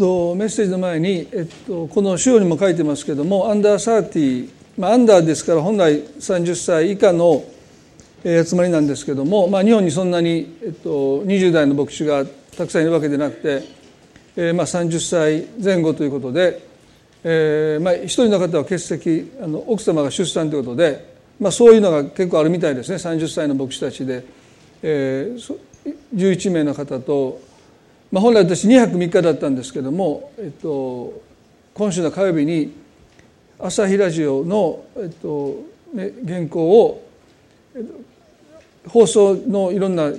と、メッセージの前に、えっと、この資料にも書いてますけどもアンダーサーティまあ、アンダーですから本来30歳以下の集まりなんですけども、まあ、日本にそんなに、えっと、20代の牧師がたくさんいるわけでなくて、えーまあ、30歳前後ということで、えーまあ、一人の方は欠席あの奥様が出産ということで、まあ、そういうのが結構あるみたいですね30歳の牧師たちで、えー、11名の方とまあ、本来私2泊3日だったんですけども、えっと、今週の火曜日に朝日ラジオの、えっとね、原稿を、えっと、放送のいろんな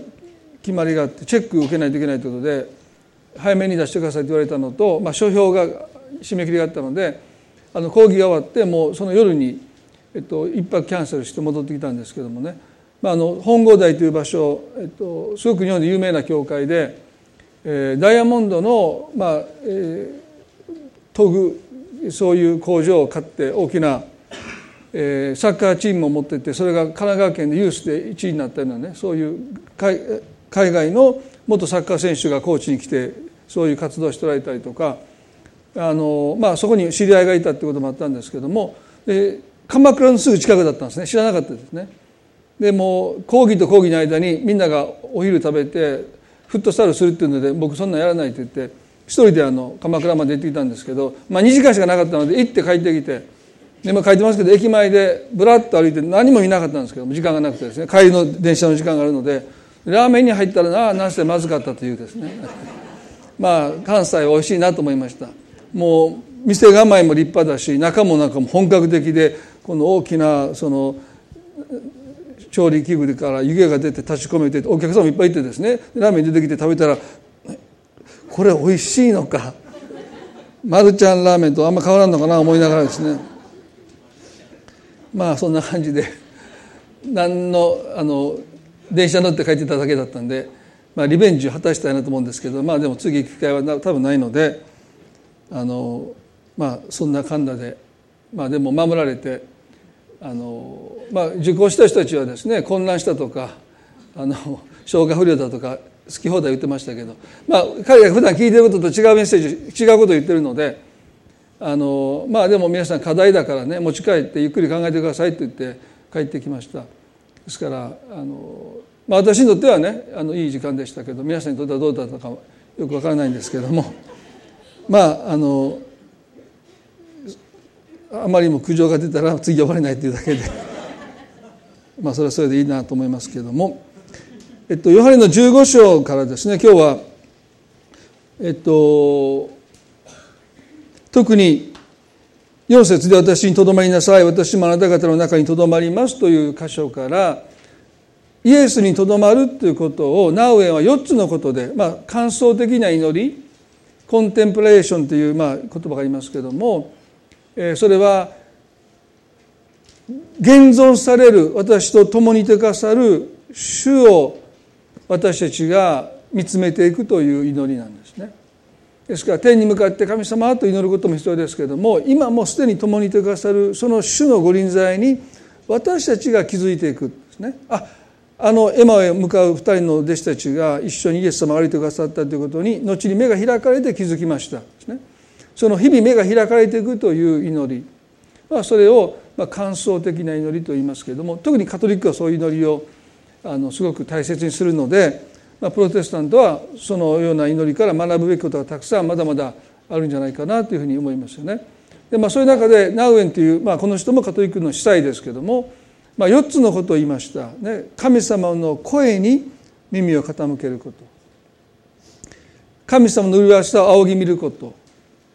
決まりがあってチェックを受けないといけないということで早めに出してくださいと言われたのと、まあ、書評が締め切りがあったのであの講義が終わってもうその夜に、えっと、一泊キャンセルして戻ってきたんですけどもね、まあ、あの本郷台という場所、えっと、すごく日本で有名な教会で。えダイヤモンドの、まあえー、研ぐそういう工場を買って大きな、えー、サッカーチームを持っていてそれが神奈川県でユースで1位になったようなねそういう海外の元サッカー選手がコーチに来てそういう活動をしておられたりとかあの、まあ、そこに知り合いがいたってこともあったんですけどもで鎌倉のすぐ近くだったんですね知らなかったですね。でも講義と講義の間にみんながお昼食べてフットサルするっていうので僕そんなんやらないって言って一人であの鎌倉まで行ってきたんですけど、まあ、2時間しかなかったので行って帰ってきて今書いてますけど駅前でぶらっと歩いて何も見なかったんですけど時間がなくてですね帰りの電車の時間があるのでラーメンに入ったらなあなんせまずかったというですね。まあ関西は美味しいなと思いました。もう店構えも立派だし中も中も本格的でこの大きなその調理器具から湯気が出て立ち込めてお客さんもいっぱいいてですね。ラーメン出てきて食べたらこれ美味しいのか。マルちゃんラーメンとあんま変わらんのかな思いながらですね。まあそんな感じで何のあの電車乗って帰ってただけだったんで、まあ、リベンジを果たしたいなと思うんですけどまあでも次行く機会は多分ないのであのまあそんなかんだでまあでも守られてあの、まあ、受講した人たちはですね混乱したとかあの消化不良だとか好き放題言ってましたけど、まあ、彼が普段聞いてることと違うメッセージ違うことを言ってるのであのまあでも皆さん課題だからね持ち帰ってゆっくり考えてくださいって言って帰ってきました。ですからあの、まあ、私にとってはねあのいい時間でしたけど皆さんにとってはどうだったかよくわからないんですけどもまああのあまりにも苦情が出たら次呼ばれないというだけで。まあそれはそれでいいなと思いますけれども、えっと、ヨハネの15章からですね今日はえっと特に4節で私にとどまりなさい私もあなた方の中にとどまりますという箇所からイエスにとどまるということをナウエンは4つのことで、まあ、感想的な祈りコンテンプレーションというまあ言葉がありますけれどもそれは現存される私と共にいてくださる主を私たちが見つめていくという祈りなんですね。ですから天に向かって神様と祈ることも必要ですけれども今もすでに共にいてくださるその主の御臨在に私たちが気づいていくんですね。ああのエマへ向かう2人の弟子たちが一緒にイエス様が歩いてくださったということに後に目が開かれて気づきましたですね。その日々目が開かれていくという祈り、まあ、それを感想的な祈りと言いますけれども特にカトリックはそういう祈りをあのすごく大切にするので、まあ、プロテスタントはそのような祈りから学ぶべきことがたくさんまだまだあるんじゃないかなというふうに思いますよね。でまあ、そういう中でナウエンという、まあ、この人もカトリックの司祭ですけども、まあ、4つのことを言いました、ね、神様の声に耳を傾けること。神様の麗しさを仰ぎ見ること。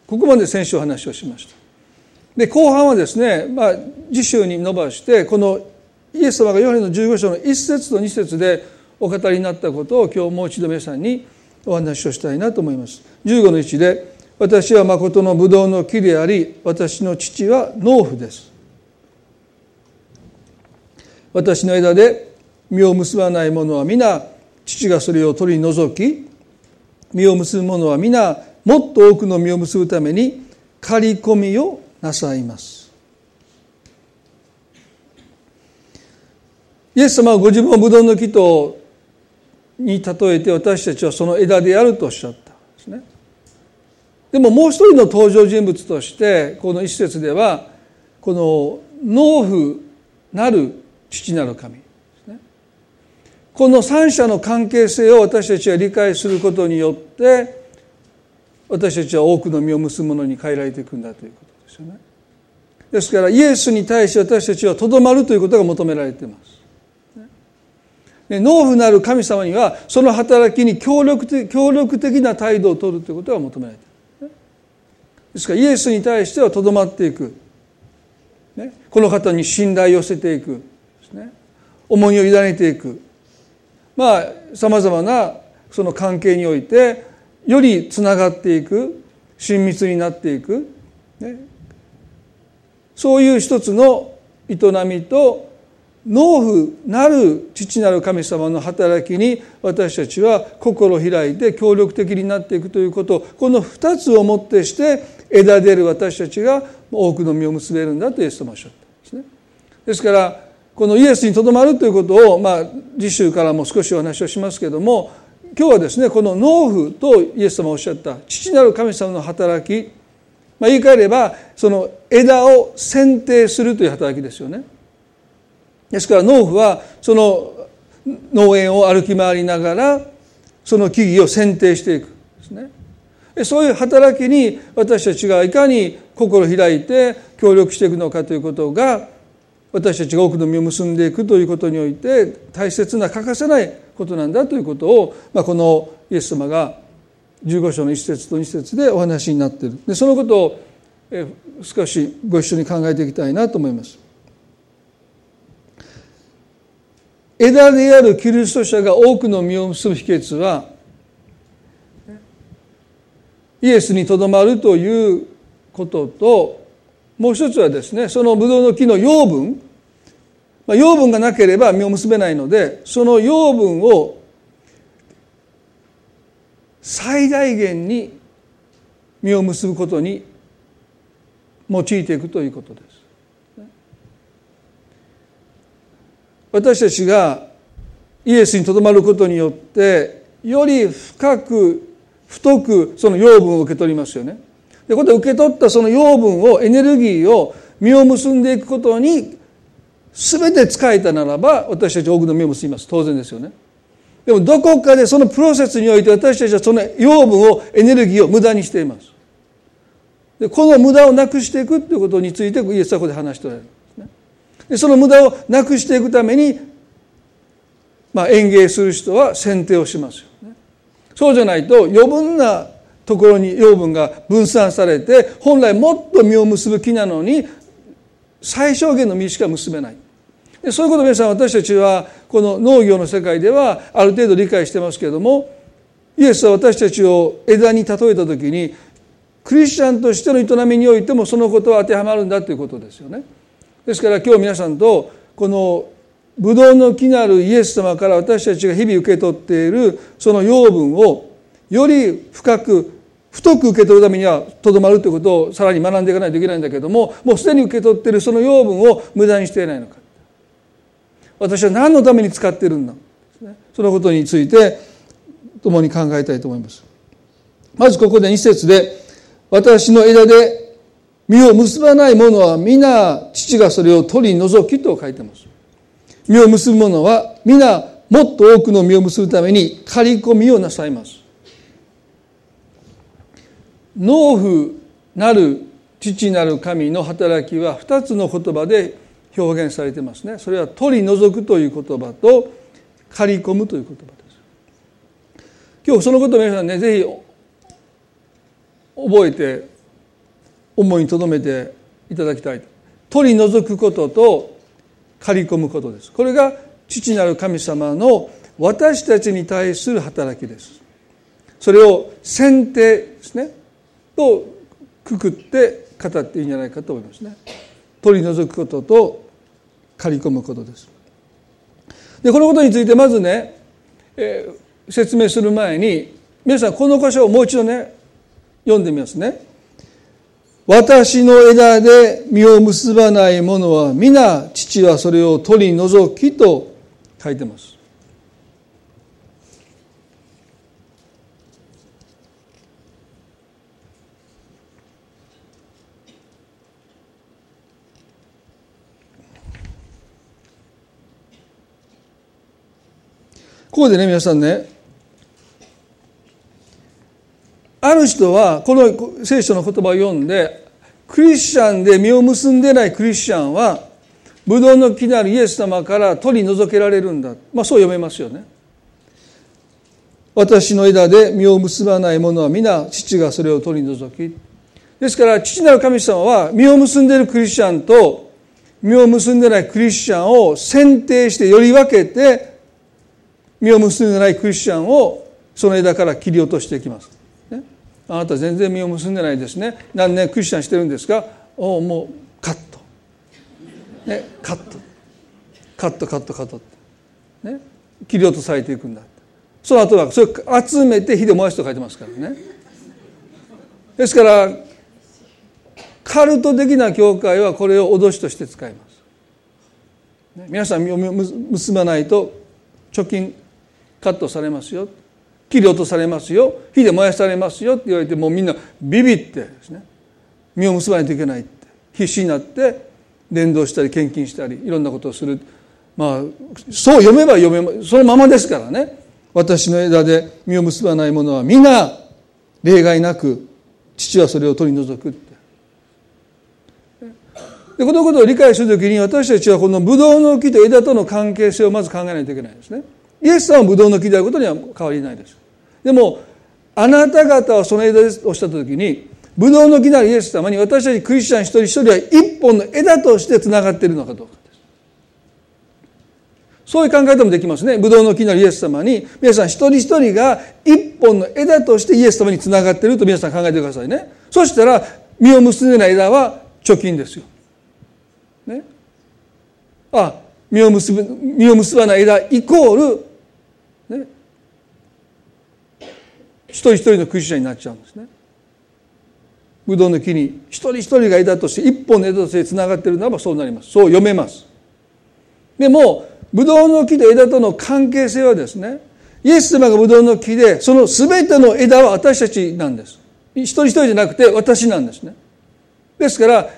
ここまで先週お話をしました。で後半はですね、まあ、次週に伸ばしてこのイエス様がヨハネの15章の1節と2節でお語りになったことを今日もう一度皆さんにお話をしたいなと思います。15の1で私は誠のブドウの木であり私の父は農夫です。私の枝で実を結ばない者は皆父がそれを取り除き実を結ぶ者は皆もっと多くの実を結ぶために刈り込みをなさいます。イエス様はご自分をブドウの木とに例えて私たちはその枝であるとおっしゃったんですね。でももう一人の登場人物としてこの一節ではこの農夫なる父なる神この三者の関係性を私たちは理解することによって私たちは多くの実を結ぶものに変えられていくんだということですよね。ですからイエスに対して私たちはとどまるということが求められています。農夫なる神様にはその働きに協力的協力的な態度を取るということが求められている。ですからイエスに対してはとどまっていく。この方に信頼を寄せていく。重荷を委ねていく。まあさまざまなその関係においてよりつながっていく親密になっていく、ね、そういう一つの営みと農夫なる父なる神様の働きに私たちは心開いて協力的になっていくということ。この二つをもってして枝出る私たちが多くの実を結べるんだとイエス様おっしゃったんですね。ですからこのイエスにとどまるということを、まあ、次週からも少しお話をしますけども今日はですねこの農夫とイエス様おっしゃった父なる神様の働き、まあ、言い換えればその枝を剪定するという働きですよね。ですから農夫はその農園を歩き回りながらその木々を剪定していくですね。そういう働きに私たちがいかに心開いて協力していくのかということが私たちが多くの実を結んでいくということにおいて大切な欠かせないことなんだということを、まあ、このイエス様が15章の一節と二節でお話になっているでそのことを少しご一緒に考えていきたいなと思います。枝であるキリスト者が多くの実を結ぶ秘訣はイエスにとどまるということともう一つはですねそのブドウの木の養分まあ、養分がなければ実を結べないのでその養分を最大限に実を結ぶことに用いていくということです。私たちがイエスにとどまることによってより深く太くその養分を受け取りますよね。でここで受け取ったその養分をエネルギーを実を結んでいくことに全て使えたならば私たち多くの実を結びます。当然ですよね。でもどこかでそのプロセスにおいて私たちはその養分をエネルギーを無駄にしています。でこの無駄をなくしていくということについてイエスはここで話しておられるんですね。でその無駄をなくしていくために、まあ、園芸する人は剪定をしますよね。そうじゃないと余分なところに養分が分散されて本来もっと実を結ぶ木なのに最小限の実しか結べない。そういうことを皆さん私たちはこの農業の世界ではある程度理解してますけれどもイエスは私たちを枝に例えた時にクリスチャンとしての営みにおいてもそのことは当てはまるんだということですよね。ですから今日皆さんとこのブドウの木なるイエス様から私たちが日々受け取っているその養分をより深く太く受け取るためにはとどまるということをさらに学んでいかないといけないんだけどももうすでに受け取っているその養分を無駄にしていないのか私は何のために使ってるんだ？そのことについて共に考えたいと思います。まずここで2節で私の枝で実を結ばない者は皆父がそれを取り除きと書いてます。実を結ぶ者は皆もっと多くの実を結ぶために刈り込みをなさいます。農夫なる父なる神の働きは2つの言葉で表現されてますね。それは取り除くという言葉と刈り込むという言葉です。今日そのことを皆さんねぜひ覚えて思いに留めていただきたい。取り除くことと刈り込むことです。これが父なる神様の私たちに対する働きです。それを選定ですね。とくくって語っていいんじゃないかと思いますね。取り除くことと刈り込むことです。でこのことについてまずね、えー、説明する前に皆さんこの箇所をもう一度ね読んでみますね。私の枝で実を結ばないものは皆父はそれを取り除きと書いてます。ここでね皆さんね。ある人はこの聖書の言葉を読んでクリスチャンで実を結んでないクリスチャンはブドウの木なるイエス様から取り除けられるんだ、まあ、そう読めますよね。私の枝で実を結ばない者は皆父がそれを取り除き。ですから父なる神様は実を結んでいるクリスチャンと実を結んでないクリスチャンを選定してより分けて実を結んでないクリスチャンをその枝から切り落としていきます。ね、あなた全然実を結んでないですね。何年クリスチャンしてるんですか？おもうカット。ね、カット。カットカットカット。ね、切り落とされていくんだ。その後はそれ集めて火で燃やすと書いてますからね。ですからカルト的な教会はこれを脅しとして使います。皆さん身を結ばないと貯金カットされますよ。切り落とされますよ。火で燃やされますよ。って言われてもうみんなビビってですね。身を結ばないといけないって。必死になって伝道したり献金したりいろんなことをする。まあそう読めば読めそのままですからね。私の枝で実を結ばない者は皆例外なく父はそれを取り除くって。でこのことを理解するときに私たちはこのブドウの木と枝との関係性をまず考えないといけないですね。イエスさんはブドウの木であることには変わりないです。でもあなた方はその枝ですおっしゃったときにブドウの木なるイエス様に私たちクリスチャン一人一人は一本の枝としてつながっているのかどうか。そういう考え方もできますね。ブドウの木のイエス様に、皆さん一人一人が一本の枝としてイエス様につながっていると皆さん考えてくださいね。そしたら、実を結んでない枝は貯金ですよ。ね。あ、実を結ぶ、実を結ばない枝イコール、一人一人のクリスチャンになっちゃうんですね。ブドウの木に一人一人が枝として一本の枝としてつながっているならばそうなります。そう読めます。でも、ブドウの木と枝との関係性はですねイエス様がブドウの木でその全ての枝は私たちなんです一人一人じゃなくて私なんですねですから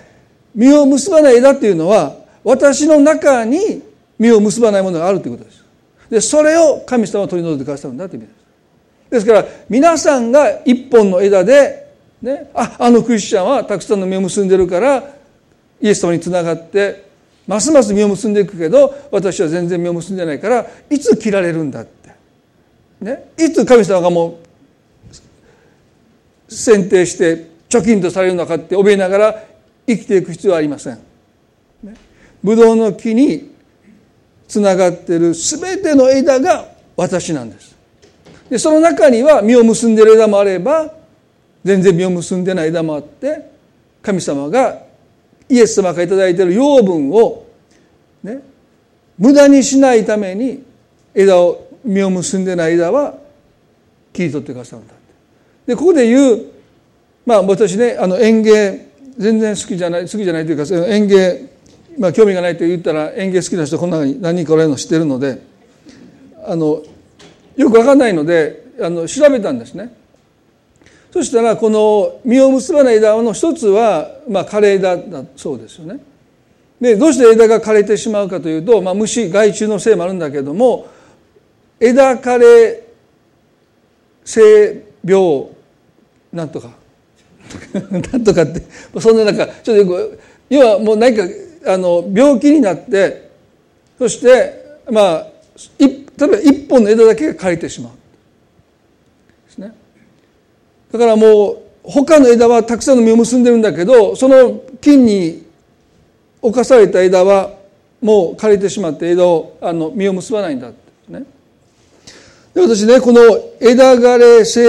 実を結ばない枝っていうのは私の中に実を結ばないものがあるということですでそれを神様は取り除いてくださるんだという意味ですですから皆さんが一本の枝で、ね、ああのクリスチャンはたくさんの実を結んでるからイエス様につながってますます実を結んでいくけど私は全然実を結んでないからいつ切られるんだって、ね、いつ神様がもう選定して貯金とされるのかって怯えながら生きていく必要はありません。ね、ブドウの木につながっている全ての枝が私なんです。でその中には実を結んでいる枝もあれば全然実を結んでない枝もあって神様がイエス様から頂いている養分を、ね、無駄にしないために枝を実を結んでない枝は切り取ってくださるんだでここで言うまあ私ねあの園芸全然好きじゃない好きじゃないというか園芸まあ興味がないと言ったら園芸好きな人この中に何人かおられるの知ってるのであのよく分かんないのであの調べたんですねそしたらこの実を結ばない枝の一つは、まあ、枯れ枝だそうですよね。でどうして枝が枯れてしまうかというと、まあ、虫害虫のせいもあるんだけども枝枯れ性病なんとか なんとかってそんな中ちょっとよく要はもう何かあの病気になってそしてまあ例えば一本の枝だけが枯れてしまう。ですね。だからもう他の枝はたくさんの実を結んでるんだけどその菌に侵された枝はもう枯れてしまって枝をあの実を結ばないんだってね。で私ねこの枝枯れ性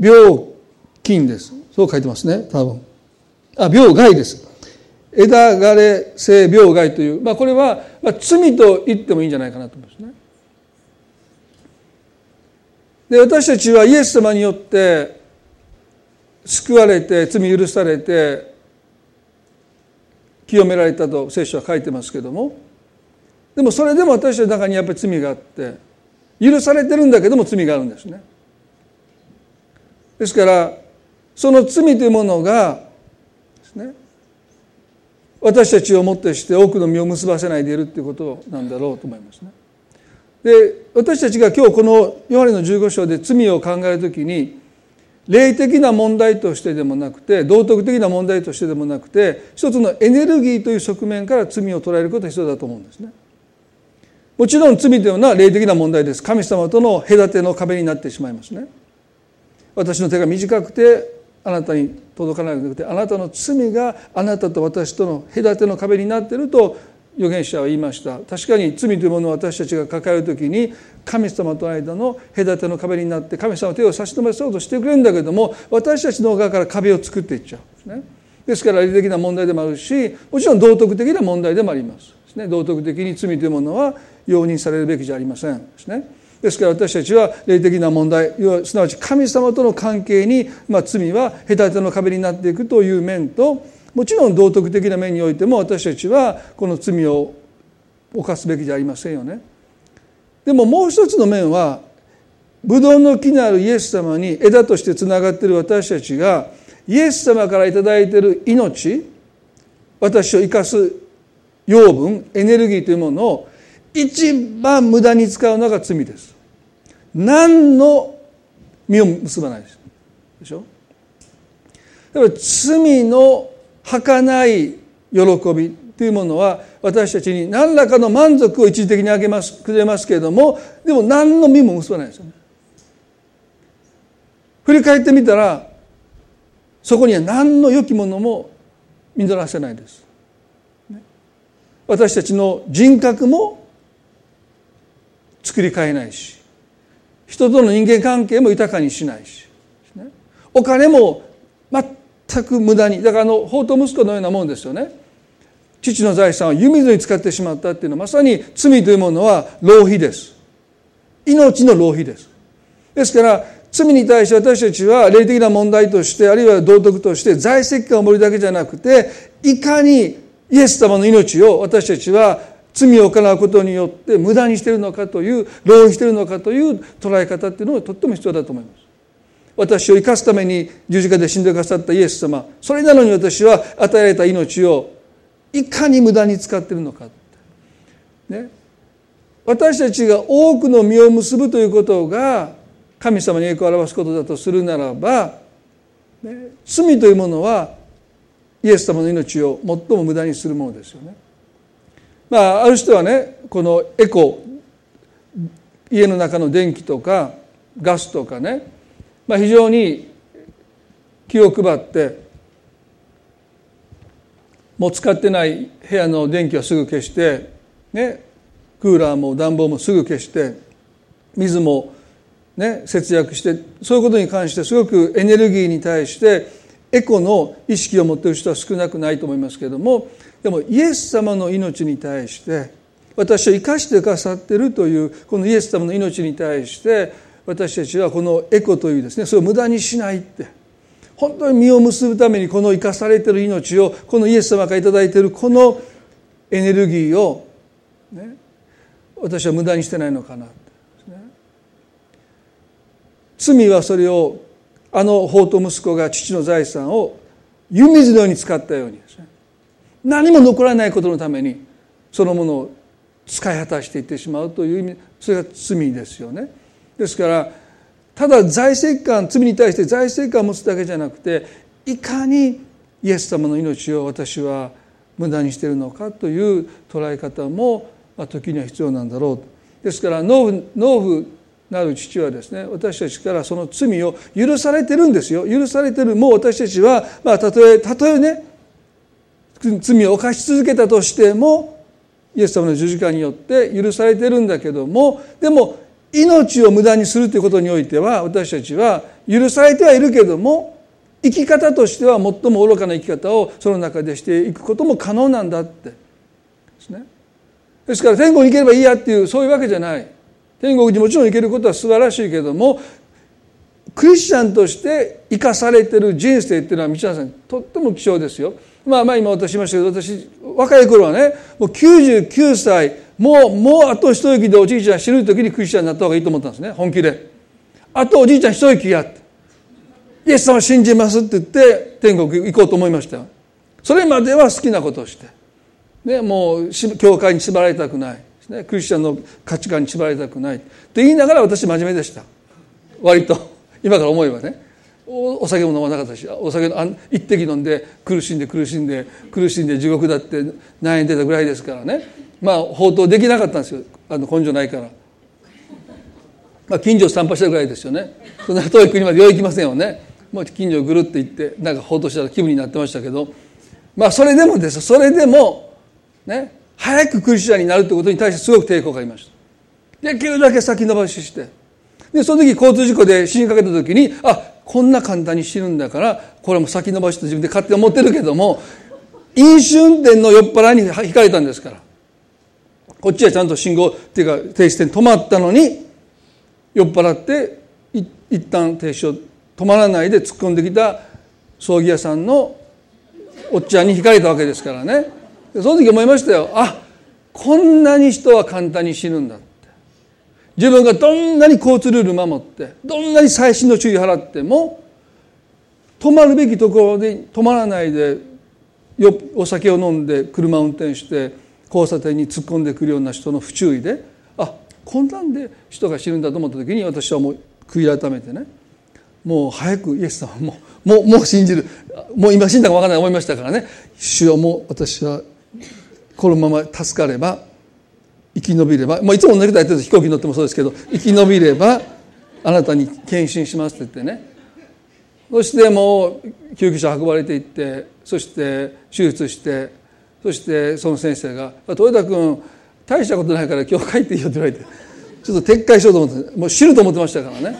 病菌です。そう書いてますね多分。あ病害です。枝枯れ性病害という、まあ、これは、まあ、罪と言ってもいいんじゃないかなと思いますね。で私たちはイエス様によって救われて罪許されて清められたと聖書は書いてますけどもでもそれでも私たちの中にやっぱり罪があって許されてるんだけども罪があるんですね。ですからその罪というものがですね私たちをもってして多くの実を結ばせないでいるということなんだろうと思いますね。で私たちが今日このヨハネの15章で罪を考えるときに霊的な問題としてでもなくて道徳的な問題としてでもなくて一つのエネルギーという側面から罪を捉えることが必要だと思うんですね。もちろん罪というのは霊的な問題です。神様との隔ての壁になってしまいますね。私の手が短くてあなたに届かないのでなくてあなたの罪があなたと私との隔ての壁になっていると預言者は言いました。確かに罪というものを私たちが抱える時に神様との間の隔ての壁になって神様は手を差し伸べそうとしてくれるんだけども私たちの側から壁を作っていっちゃうんですね。ですから理的な問題でもあるしもちろん道徳的な問題でもあります。です、ね、道徳的に罪というものは容認されるべきじゃありません。ですね。ですから私たちは霊的な問題すなわち神様との関係に、まあ、罪は隔ての壁になっていくという面ともちろん道徳的な面においても私たちはこの罪を犯すべきじゃありませんよね。でももう一つの面はブドウの木なるイエス様に枝としてつながっている私たちがイエス様から頂いている命私を生かす養分エネルギーというものを一番無駄に使うのが罪です。何の実を結ばないです。でしょだから罪の儚い喜びというものは私たちに何らかの満足を一時的にあげますくれますけれどもでも何の実も結ばないですよね。振り返ってみたらそこには何の良きものも実らせないです。私たちの人格も作り変えないし人との人間関係も豊かにしないしお金も全く無駄にだからあの法と息子のようなもんですよね。父の財産を湯水に使ってしまったっていうのはまさに罪というものは浪費です。命の浪費です。ですから罪に対して私たちは霊的な問題としてあるいは道徳として在籍感を守るだけじゃなくていかにイエス様の命を私たちは罪を行うことによって無駄にしているのかという浪費しているのかという捉え方っていうのがとっても必要だと思います。私を生かすために十字架で死んでくださったイエス様それなのに私は与えられた命をいかに無駄に使ってるのか。ね。私たちが多くの実を結ぶということが神様に栄光を表すことだとするならば、ね、罪というものはイエス様の命を最も無駄にするものですよね。まあ、ある人はねこのエコ家の中の電気とかガスとかねまあ、非常に気を配ってもう使ってない部屋の電気はすぐ消して、ね、クーラーも暖房もすぐ消して水も、ね、節約してそういうことに関してすごくエネルギーに対してエコの意識を持っている人は少なくないと思いますけれどもでもイエス様の命に対して私を生かしてくださっているというこのイエス様の命に対して私たちはこのエコというですねそれを無駄にしないって。本当に実を結ぶためにこの生かされている命をこのイエス様から頂いているこのエネルギーを、ね、私は無駄にしてないのかな、ね、罪はそれをあの法と息子が父の財産を湯水のように使ったようにですね。何も残らないことのためにそのものを使い果たしていってしまうという意味それが罪ですよね。ですからただ財政感罪に対して財政感を持つだけじゃなくていかにイエス様の命を私は無駄にしているのかという捉え方も時には必要なんだろうですから農夫農夫なる父はですね私たちからその罪を許されてるんですよ。許されてるもう私たちはまあたとえたとえね罪を犯し続けたとしてもイエス様の十字架によって許されてるんだけどもでも命を無駄にするということにおいては私たちは許されてはいるけども生き方としては最も愚かな生き方をその中でしていくことも可能なんだって。ですね。ですから天国に行ければいいやっていうそういうわけじゃない。天国にもちろん行けることは素晴らしいけどもクリスチャンとして生かされてる人生っていうのは道田さんとっても貴重ですよ。まあまあ今私しましたけど私若い頃はねもう99歳もうもうあと一息でおじいちゃん死ぬ時にクリスチャンになった方がいいと思ったんですね。本気で。あとおじいちゃん一息やって。イエス様信じますって言って天国行こうと思いましたそれまでは好きなことをして、ね、もう教会に縛られたくない。ね、クリスチャンの価値観に縛られたくない。って言いながら私真面目でした。割と。今から思えばね。お酒も飲まなかったしお酒一滴飲んで苦しんで苦しんで苦しんで地獄だって悩んでたぐらいですからね。まあ放蕩できなかったんですよ。あの根性ないから、まあ、近所を散歩したぐらいですよね。そんな遠い国までよう行きませんよね。もう近所をぐるって行ってなんか放蕩した気分になってましたけど。まあそれでもですそれでもね早くクリスチャンになるってことに対してすごく抵抗がありました。できるだけ先延ばしして。でその時交通事故で死にかけた時にあこんな簡単に死ぬんだからこれも先延ばしと自分で勝手に思ってるけども飲酒運転の酔っ払いに引かれたんですから。こっちはちゃんと信号っていうか停止点止まったのに酔っ払って一旦停止を止まらないで突っ込んできた葬儀屋さんのおっちゃんに引かれたわけですからね。その時思いましたよ。あこんなに人は簡単に死ぬんだって。自分がどんなに交通ルール守ってどんなに細心の注意払っても止まるべきところで止まらないでお酒を飲んで車を運転して交差点に突っ込んでくるような人の不注意であこんなんで人が死ぬんだと思った時に私はもう悔い改めてねもう早くイエス様ももうもう信じる。もう今死んだか分からない。思いましたからね。主よもう私はこのまま助かれば生き延びれば、まあ、いつも同じことやってる飛行機に乗ってもそうですけど生き延びればあなたに献身しますって言ってね。そしてもう救急車運ばれていってそして手術してそしてその先生が「豊田君大したことないから今日帰っていいよ」って言われてちょっと撤回しようと思ってもう死ぬと思ってましたからね。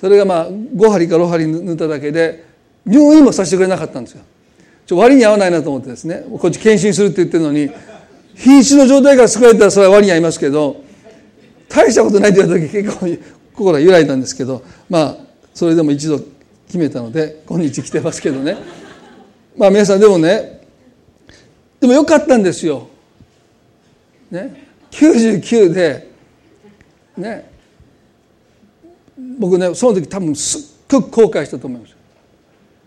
それがまあ5針か6針塗っただけで入院もさせてくれなかったんですよ。ちょ割に合わないなと思ってですね。こっち献身するって言ってるのに瀕死の状態から救われたらそれは割に合いますけど大したことないって言われた時結構心が揺らいだんですけどまあそれでも一度決めたので今日来てますけどね。まあ皆さんでもねでもよかったんですよ。ね。99でね。僕ねその時多分すっごく後悔したと思います。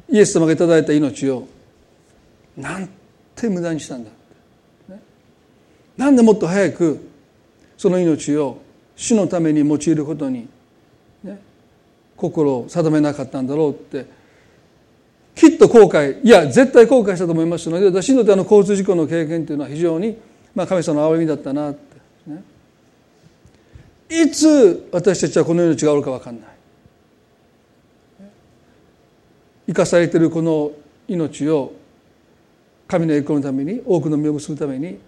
イエス様がいただいた命を。なんて無駄にしたんだ、ね、なんでもっと早くその命を主のために用いることに、ね、心を定めなかったんだろうってきっと後悔。いや絶対後悔したと思いますので私にとってあの交通事故の経験というのは非常に、まあ、神様の憐れみだったなって、ね、いつ私たちはこの命がおるか分かんない生かされているこの命を神の栄光のために多くの実を結ぶために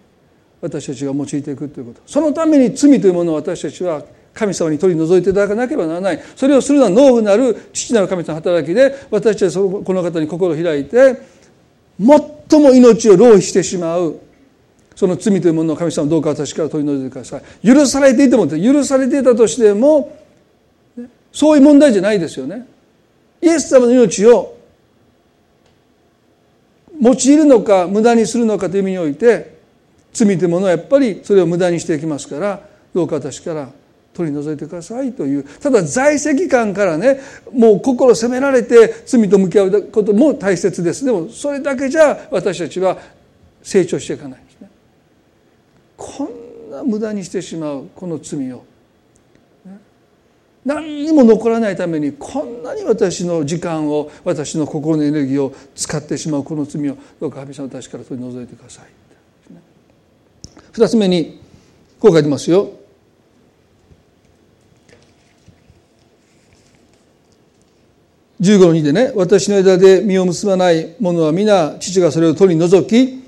私たちが用いていくということ。そのために罪というものを私たちは神様に取り除いていただかなければならない。それをするのは農夫なる父なる神様の働きで私たちはこの方に心を開いて最も命を浪費してしまうその罪というものを神様どうか私から取り除いてください。許されていても許されていたとしてもそういう問題じゃないですよね。イエス様の命を用いるのか無駄にするのかという意味において罪というものはやっぱりそれを無駄にしていきますからどうか私から取り除いてくださいというただ在籍感からねもう心責められて罪と向き合うことも大切です。でもそれだけじゃ私たちは成長していかないですね。こんな無駄にしてしまうこの罪を。何にも残らないためにこんなに私の時間を私の心のエネルギーを使ってしまうこの罪をどうか神様私から取り除いてください。二つ目にこう書いてますよ。15の2でね私の枝で実を結ばない者は皆父がそれを取り除き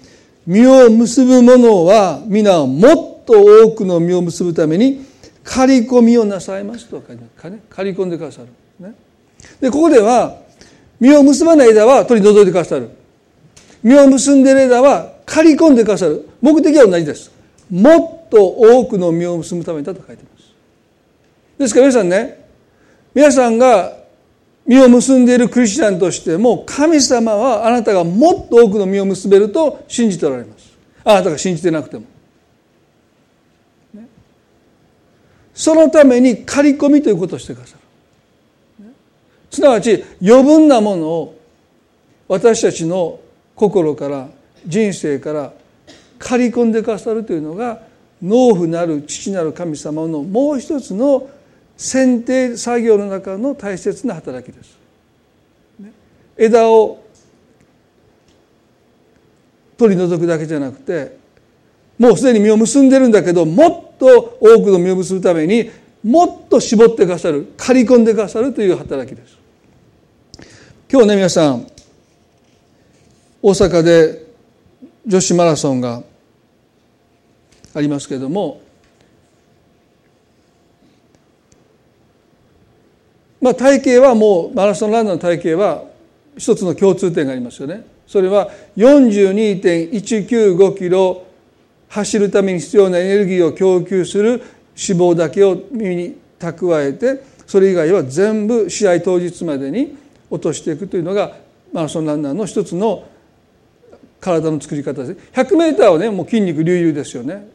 実を結ぶ者は皆もっと多くの実を結ぶために刈り込みをなさいますと書いてある。刈り込んでくださる、ね、でここでは実を結ばない枝は取り除いてくださる。実を結んでいる枝は刈り込んでくださる。目的は同じです。もっと多くの実を結ぶためだと書いてます。ですから皆さんね皆さんが実を結んでいるクリスチャンとしても神様はあなたがもっと多くの実を結べると信じておられます。あなたが信じてなくても。そのために刈り込みということをしてくださる。すなわち余分なものを私たちの心から人生から刈り込んでくださるというのが農夫なる父なる神様のもう一つの剪定作業の中の大切な働きです。枝を取り除くだけじゃなくてもうすでに実を結んでるんだけどもっと多くの実を結ぶためにもっと絞ってくださる刈り込んでくださるという働きです今日ね皆さん大阪で女子マラソンがありますけれどもまあ体型はもうマラソンランナーの体型は一つの共通点がありますよね。それは42.195キロ走るために必要なエネルギーを供給する脂肪だけを耳に蓄えてそれ以外は全部試合当日までに落としていくというのがマラソンランナーの一つの体の作り方です。100m はねもう筋肉隆々ですよね。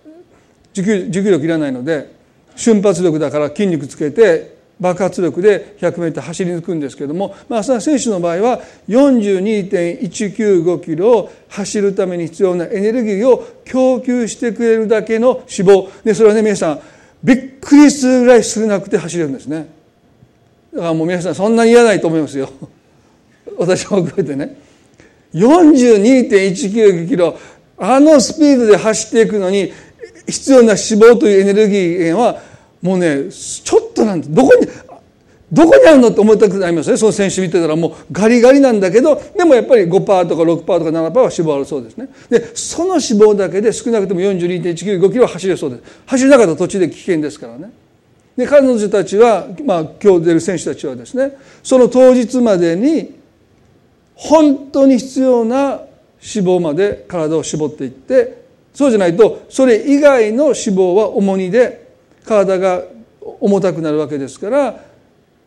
持久力いらないので瞬発力だから筋肉つけて爆発力で 100m 走り抜くんですけども、まあ、選手の場合は42.195キロを走るために必要なエネルギーを供給してくれるだけの脂肪。でそれはね皆さんびっくりするぐらい少なくて走れるんですね。だからもう皆さんそんなに嫌ないと思いますよ。私も含めてね。42.195キロあのスピードで走っていくのに必要な脂肪というエネルギー源はもうねちょっとなんてどこにどこにあるのって思いたくなりますね。その選手見てたらもうガリガリなんだけどでもやっぱり5%とか6%とか7%は脂肪あるそうですね。でその脂肪だけで少なくとも42.195キロ走れそうです。走れなかったら途中で危険ですからね。で彼女たちは、まあ、今日出る選手たちはですねその当日までに本当に必要な脂肪まで体を絞っていってそうじゃないとそれ以外の脂肪は重荷で体が重たくなるわけですから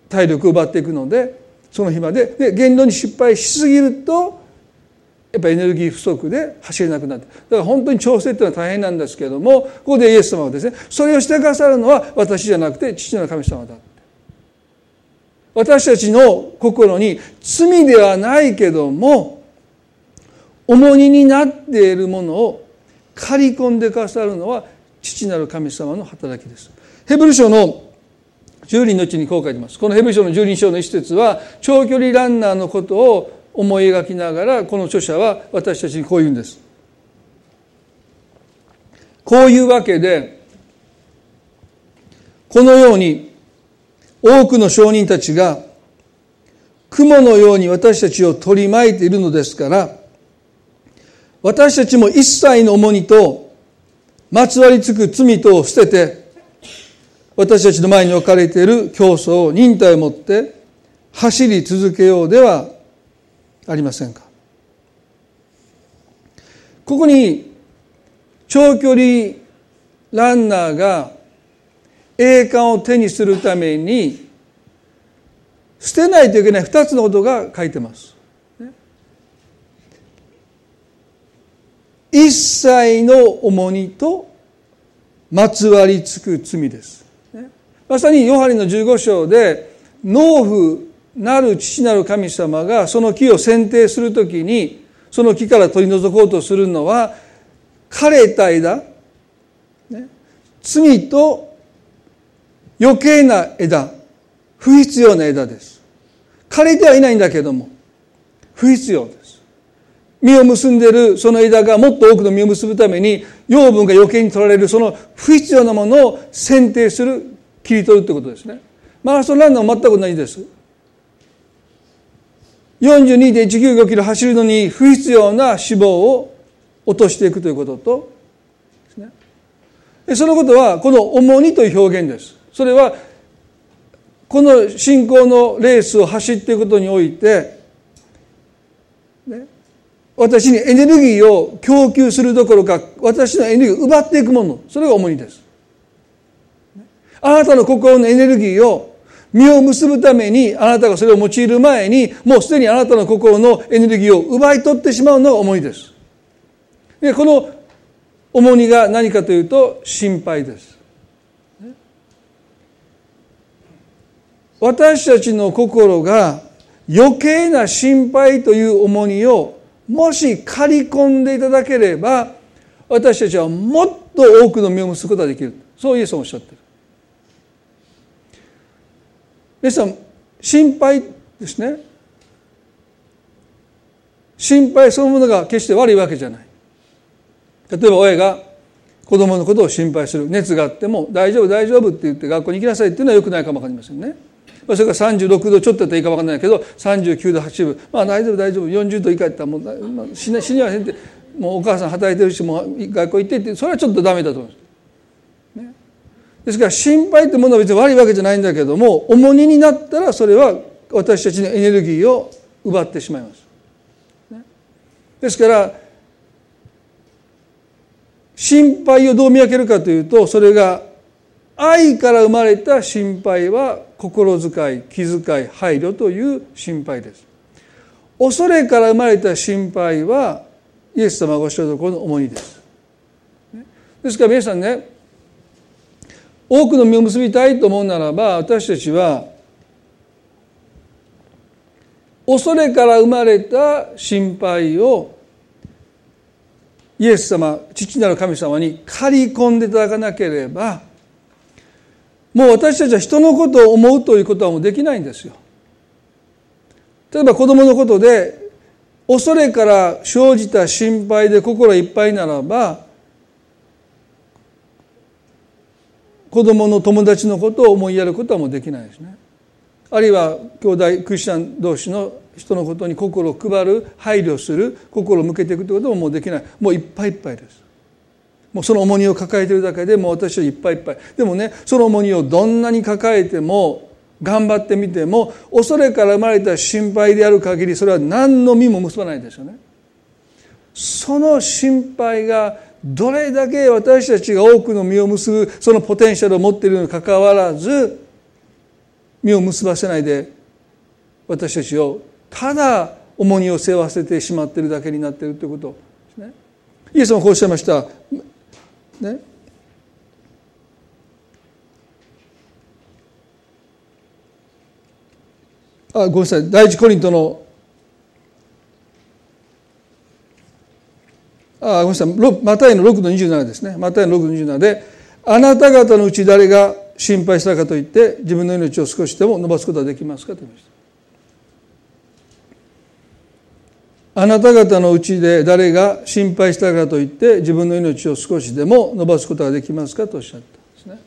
体力を奪っていくのでその日まで。で限度に失敗しすぎるとやっぱエネルギー不足で走れなくなって。だから本当に調整っていうのは大変なんですけどもここでイエス様はですねそれをしてくださるのは私じゃなくて父なる神様だって。私たちの心に罪ではないけども重荷になっているものを刈り込んでくださるのは父なる神様の働きです。ヘブル書の10人のうちにこう書いてます。このヘブル書の10人章の一節は長距離ランナーのことを思い描きながらこの著者は私たちにこう言うんです。こういうわけでこのように多くの証人たちが雲のように私たちを取り巻いているのですから私たちも一切の重荷とまつわりつく罪とを捨てて私たちの前に置かれている競争を忍耐を持って走り続けようではありませんかここに長距離ランナーが栄冠を手にするために捨てないといけない二つのことが書いてます。一切の重荷とまつわりつく罪です。まさにヨハネの15章で農夫なる父なる神様がその木を剪定するときにその木から取り除こうとするのは枯れた枝、ね、罪と余計な枝。不必要な枝です。枯れてはいないんだけども不必要です実を結んでいるその枝がもっと多くの実を結ぶために養分が余計に取られるその不必要なものを選定する切り取るということですね。マラソンランナーも全く同じです。42.195キロ走るのに不必要な脂肪を落としていくということとですね。そのことはこの重荷という表現です。それはこの信仰のレースを走っていくことにおいて、ね、私にエネルギーを供給するどころか私のエネルギーを奪っていくもの。それが重荷です。あなたの心のエネルギーを実を結ぶためにあなたがそれを用いる前にもうすでにあなたの心のエネルギーを奪い取ってしまうのが重荷です。でこの重荷が何かというと心配です。私たちの心が余計な心配という重荷をもし刈り込んでいただければ私たちはもっと多くの実を結ぶことができる。そうイエスはおっしゃってる。皆さん心配ですね。心配そのものが決して悪いわけじゃない。例えば親が子供のことを心配する。熱があっても大丈夫大丈夫って言って学校に行きなさいっていうのはよくないかもわかりませんね。それから36度ちょっとやったらいいかもわかんないけど39度8分。まあ大丈夫大丈夫。40度以下やったらもう、まあ、死死にはせんって。もうお母さん働いてるしもう学校行ってって。それはちょっとダメだと思います、ね、ですから心配ってものは別に悪いわけじゃないんだけども重荷になったらそれは私たちのエネルギーを奪ってしまいます、ね、ですから心配をどう見分けるかというとそれが愛から生まれた心配は心遣い気遣い配慮という心配です恐れから生まれた心配はイエス様がおっしゃるところの重荷ですですから皆さんね多くの実を結びたいと思うならば私たちは恐れから生まれた心配をイエス様父なる神様に借り込んでいただかなければもう私たちは人のことを思うということはもうできないんですよ。例えば子供のことで恐れから生じた心配で心いっぱいならば子供の友達のことを思いやることはもうできないですね。あるいは兄弟クリスチャン同士の人のことに心を配る配慮する心を向けていくということももうできないもういっぱいいっぱいですもうその重荷を抱えているだけでもう私はいっぱいいっぱいでもねその重荷をどんなに抱えても頑張ってみても恐れから生まれた心配である限りそれは何の実も結ばないですよねその心配がどれだけ私たちが多くの実を結ぶそのポテンシャルを持っているにかかわらず実を結ばせないで私たちをただ重荷を背負わせてしまっているだけになっているということですね。イエスもこうおっしゃいました。ね。あごめんなさい。第一コリントの。あごめんなさい。マタイの6の27ですね。マタイの6の27であなた方のうち誰が心配したかといって自分の命を少しでも伸ばすことはできますかと言いました。あなた方のうちで誰が心配したかといって自分の命を少しでも伸ばすことができますかとおっしゃったんですね。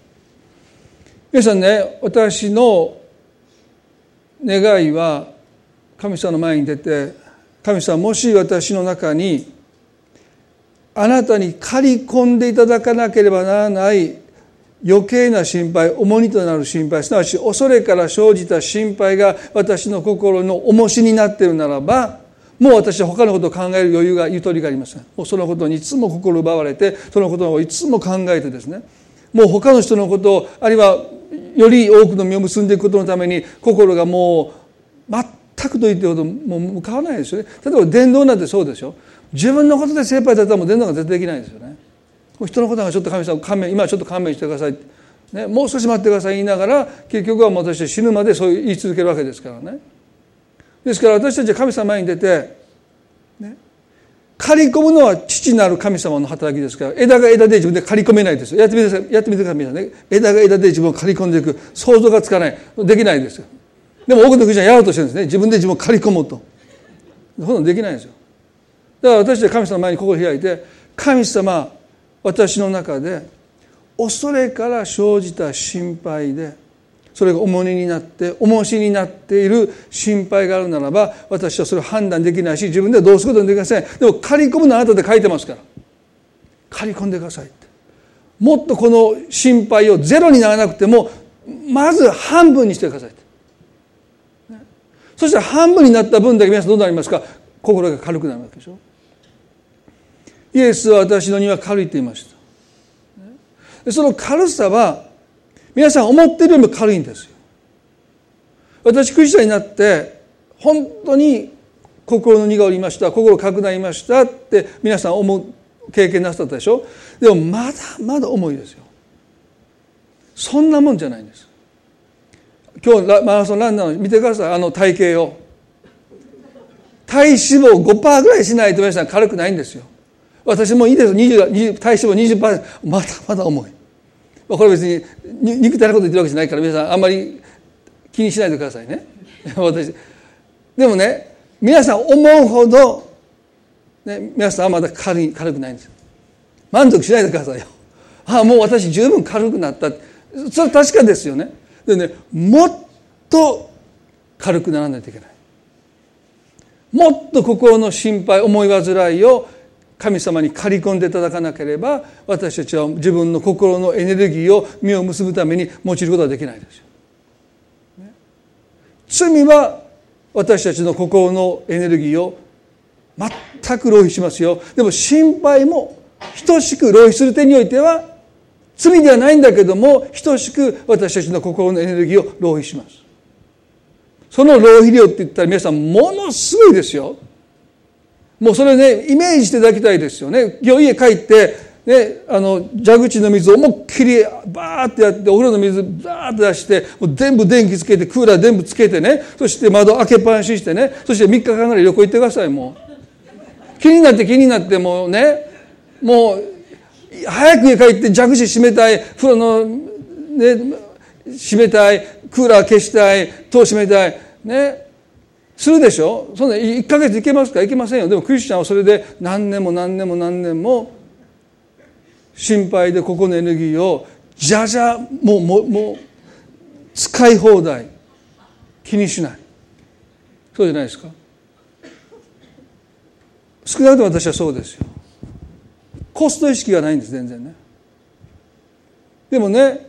皆さんね私の願いは神様の前に出て神様もし私の中にあなたに借り込んでいただかなければならない余計な心配重荷となる心配すなわち恐れから生じた心配が私の心の重しになっているならばもう私は他のことを考える余裕がゆとりがありません。もうそのことにいつも心奪われてそのことをいつも考えてですねもう他の人のことをあるいはより多くの実を結んでいくことのために心がもう全くと言ってほどもう向かわないですよね。例えば伝道なんてそうでしょ。自分のことで精一杯だったらもう伝道が絶対できないですよね。人のことがちょっと神様勘弁今ちょっと勘弁してください。ね、もう少し待ってください言いながら結局は私は死ぬまでそう言い続けるわけですからね。ですから私たちは神様前に出て、ね、刈り込むのは父なる神様の働きですから枝が枝で自分で刈り込めないですやってみてください。やってみてください皆さんね。枝が枝で自分を刈り込んでいく。想像がつかない。できないですよ。でも多くのクリスチャンやろうとしてるんですね。自分で自分を刈り込もうと。そんなのできないんですよ。だから私たちは神様の前に心を開いて神様私の中で恐れから生じた心配でそれが重荷になって重しになっている心配があるならば私はそれを判断できないし自分ではどうすることもできません。でも刈り込むのはあなたで書いてますから。刈り込んでくださいって。もっとこの心配をゼロにならなくてもまず半分にしてくださいって、そしたら半分になった分だけ皆さんどうなりますか？心が軽くなるわけでしょ。イエスは私の荷は軽いと言いました。その軽さは皆さん思ってるよりも軽いんですよ。私クリスチャンになって本当に心の荷が下りました心かくなりましたって皆さん思う経験なさったでしょ？でもまだまだ重いですよ。そんなもんじゃないんです。今日マラソンランナーの見てください。あの体型を。体脂肪5%ぐらいしないと皆さん軽くないんですよ。私もいいです。20体脂肪20%まだまだ重い。これ別に肉体のこと言ってるわけじゃないから皆さんあんまり気にしないでくださいね。私でもね皆さん思うほど、ね、皆さんはまだ軽い軽くないんですよ。満足しないでくださいよ。ああもう私十分軽くなった。それは確かですよね。でねもっと軽くならないといけない。もっと心の心配思い煩いを神様に借り込んでいただかなければ私たちは自分の心のエネルギーを実を結ぶために用いることはできないですよ。罪は私たちの心のエネルギーを全く浪費しますよ。でも心配も等しく浪費する点においては罪ではないんだけども等しく私たちの心のエネルギーを浪費します。その浪費量って言ったら皆さんものすごいですよ。もうそれねイメージしていただきたいですよね。今日家帰ってね、あの蛇口の水を思いっきりバーってやってお風呂の水バーって出してもう全部電気つけてクーラー全部つけてね。そして窓開けっぱなししてね。そして3日間ぐらい旅行行ってくださいもう。気になって気になってもうね。もう早く家帰って蛇口閉めたい。風呂のね閉めたい。クーラー消したい。戸閉めたい。ね。するでしょ？そんな1ヶ月いけますか？いけませんよ。でもクリスチャンはそれで何年も何年も何年も心配でここのエネルギーをじゃじゃもうもうもう使い放題。気にしない。そうじゃないですか？少なくとも私はそうですよ。コスト意識がないんです全然ね。でもね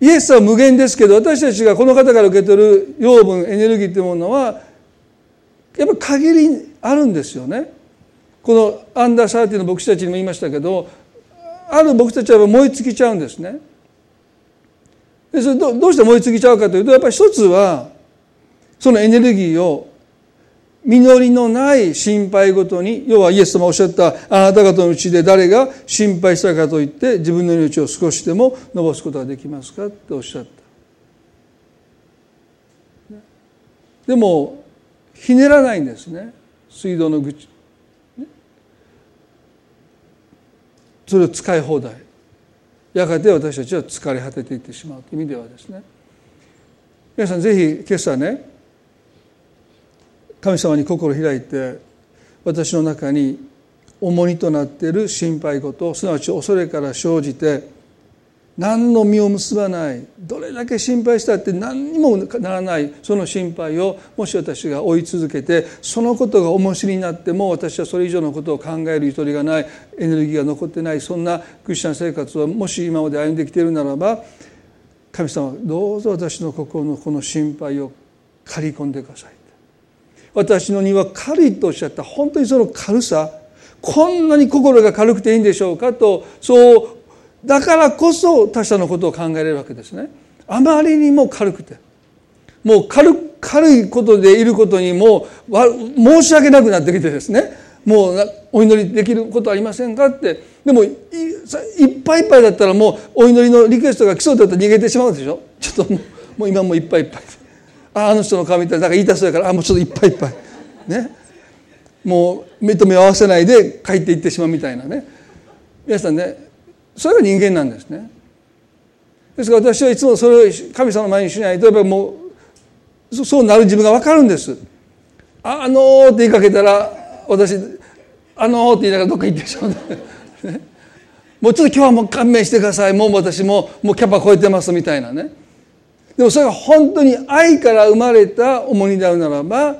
イエスは無限ですけど私たちがこの方から受け取る養分エネルギーというものはやっぱ限りあるんですよね。このアンダーサーティの牧師たちにも言いましたけどある牧師たちは燃え尽きちゃうんですね。でそれどどうして燃え尽きちゃうかというとやっぱり一つはそのエネルギーを実りのない心配ごとに要はイエス様おっしゃったあなた方のうちで誰が心配したかといって自分の命を少しでも伸ばすことができますかっておっしゃった。でもひねらないんですね。水道の口それを使い放題。やがて私たちは疲れ果てていってしまうという意味ではですね。皆さんぜひ今朝ね神様に心を開いて私の中に重荷となっている心配事すなわち恐れから生じて何の実を結ばないどれだけ心配したって何にもならないその心配をもし私が追い続けてそのことが重しになっても私はそれ以上のことを考えるゆとりがないエネルギーが残ってないそんなクリスチャン生活をもし今まで歩んできているならば神様どうぞ私の心のこの心配を借り込んでください。私の荷は軽いとおっしゃった本当にその軽さこんなに心が軽くていいんでしょうかとそうだからこそ他者のことを考えれるわけですね。あまりにも軽くてもう軽いことでいることにもう申し訳なくなってきてですね。もうお祈りできることありませんかって。でもいっぱいいっぱいだったらもうお祈りのリクエストが来そうだったら逃げてしまうでしょ。ちょっともうもう今もいっぱいいっぱい。ああの人の顔見たらなんか言いたそうやからあもうちょっといっぱいいっぱい。ね。もう目と目を合わせないで帰っていってしまうみたいなね。皆さんねそれが人間なんですね。ですから私はいつもそれを神様の前にしないとやっぱりもうそうなる自分が分かるんです。あのーって言いかけたら私あのーって言いながらどっか行ってしまう、ね、もうちょっと今日はもう勘弁してください。もう私ももうキャパ超えてますみたいなね。でもそれが本当に愛から生まれた重荷であるならば、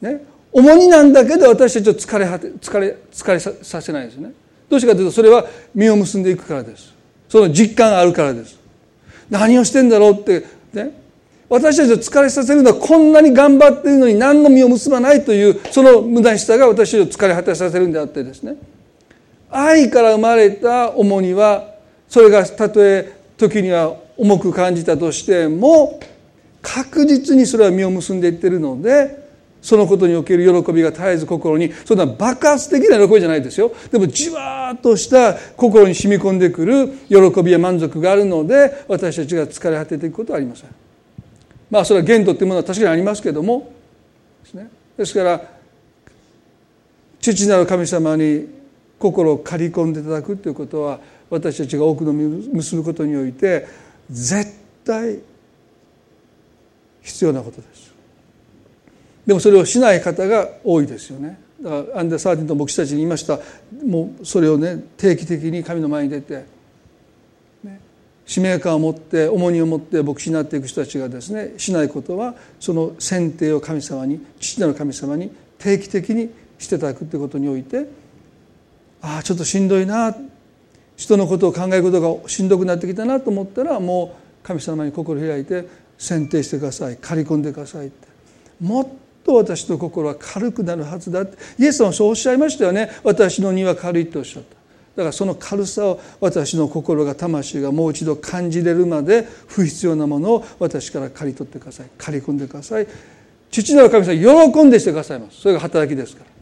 ね、重荷なんだけど私たちを疲れ疲れ疲れさせないですね。どうしてかというとそれは実を結んでいくからです。その実感があるからです。何をしてんだろうってね。私たちを疲れさせるのはこんなに頑張っているのに何の実を結ばないというその無駄しさが私たちを疲れ果てさせるんであってですね。愛から生まれた重荷はそれがたとえ時には重く感じたとしても確実にそれは実を結んでいってるのでそのことにおける喜びが絶えず心にそんな爆発的な喜びじゃないですよ。でもじわーっとした心に染み込んでくる喜びや満足があるので私たちが疲れ果てていくことはありません。まあそれは限度っていうものは確かにありますけどもですね。ですから父なる神様に心を借り込んでいただくということは私たちが多くの結ぶことにおいて絶対必要なことです。でもそれをしない方が多いですよね。だからアンデ・サーティンと牧師たちに言いました。もうそれをね定期的に神の前に出て、ね、使命感を持って重荷を持って牧師になっていく人たちがですねしないことはその選定を神様に父なる神様に定期的にしていただくということにおいてああちょっとしんどいな人のことを考えることがしんどくなってきたなと思ったらもう神様に心開いて選定してください刈り込んでくださいって。もっと私の心は軽くなるはずだって。イエス様はそうおっしゃいましたよね。私の荷は軽いとおっしゃった。だからその軽さを私の心が魂がもう一度感じれるまで不必要なものを私から刈り取ってください。刈り込んでください。父なる神様喜んでしてくださいます。それが働きですから。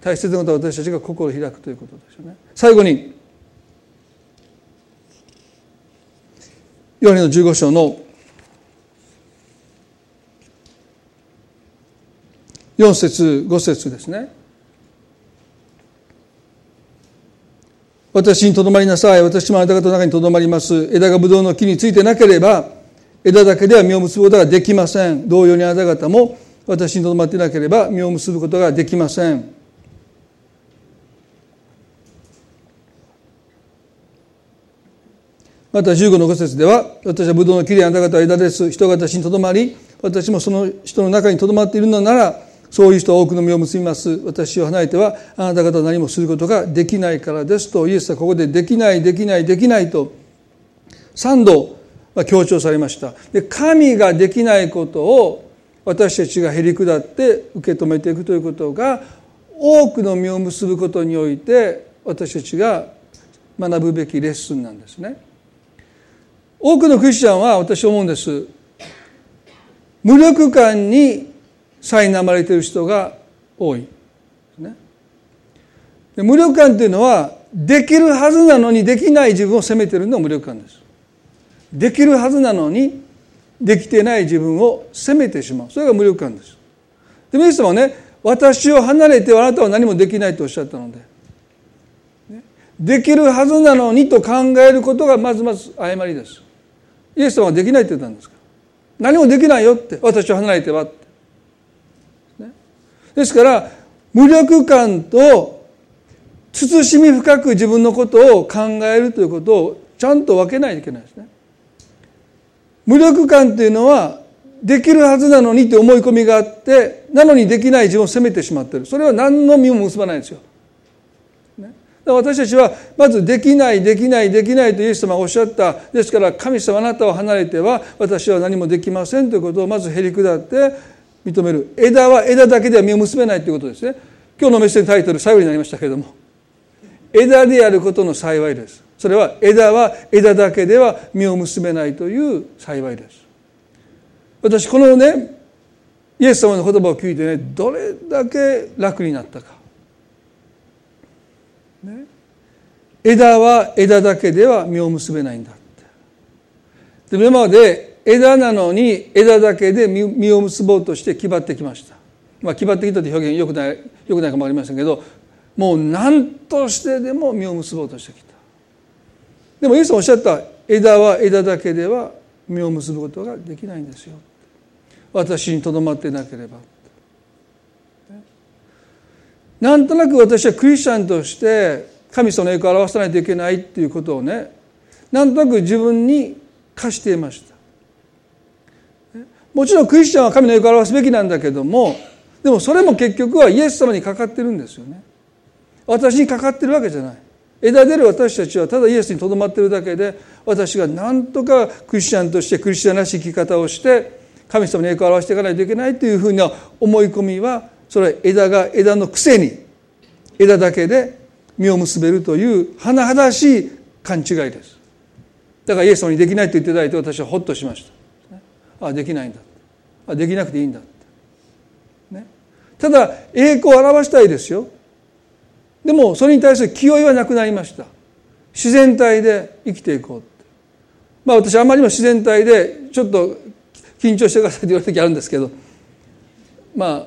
大切なことは私たちが心を開くということですよね。最後にヨハネの15章の4節5節ですね。私にとどまりなさい。私もあなた方の中にとどまります。枝がブドウの木についてなければ枝だけでは実を結ぶことができません。同様にあなた方も私にとどまっていなければ実を結ぶことができません。また15の5節では私はブドウの木であなた方は枝です。人が私にとどまり私もその人の中にとどまっているのならそういう人は多くの実を結びます。私を離れてはあなた方は何もすることができないからですとイエスはここでできないできないできないと3度強調されました。で神ができないことを私たちがへり下って受け止めていくということが多くの実を結ぶことにおいて私たちが学ぶべきレッスンなんですね。多くのクリスチャンは私思うんです。無力感に苛まれている人が多い、ね、無力感というのはできるはずなのにできない自分を責めてるのが無力感です。できるはずなのにできてない自分を責めてしまう。それが無力感です。でイス様はね私を離れてあなたは何もできないとおっしゃったので。できるはずなのにと考えることがまずまず誤りです。イエス様はできないって言ったんですか？何もできないよって。私を離れてはって、ね、ですから無力感と慎み深く自分のことを考えるということをちゃんと分けないといけないですね。無力感というのはできるはずなのにって思い込みがあってなのにできない自分を責めてしまってる。それは何の実も結ばないんですよ。私たちはまずできないできないできないとイエス様がおっしゃった。ですから神様あなたを離れては私は何もできませんということをまずへり下って認める。枝は枝だけでは実を結べないということですね。今日のメッセージタイトル最後になりましたけれども。枝であることの幸いです。それは枝は枝だけでは実を結べないという幸いです。私このねイエス様の言葉を聞いてねどれだけ楽になったかね、枝は枝だけでは実を結べないんだって。で今まで枝なのに枝だけで実を結ぼうとして気張ってきました、まあ、気張ってきたという表現よくないよくないかもありませんけどもう何としてでも実を結ぼうとしてきた。でもイエス様おっしゃった枝は枝だけでは実を結ぶことができないんですよ。私にとどまってなければ。なんとなく私はクリスチャンとして神様の栄光を表さないといけないっていうことをねなんとなく自分に課していました。もちろんクリスチャンは神の栄光を表すべきなんだけどもでもそれも結局はイエス様にかかってるんですよね。私にかかってるわけじゃない。枝出る私たちはただイエスにとどまってるだけで私が何とかクリスチャンとしてクリスチャンらしい生き方をして神様に栄光を表していかないといけないというふうな思い込みはそれは枝が枝のくせに枝だけで実を結べるという甚だしい勘違いですだからイエス様にできないと言っていただいて私はホッとしましたあできないんだあできなくていいんだね、ただ栄光を表したいですよでもそれに対する気負いはなくなりました自然体で生きていこうまあ私あまりにも自然体でちょっと緊張してくださいって言われる時あるんですけどまあ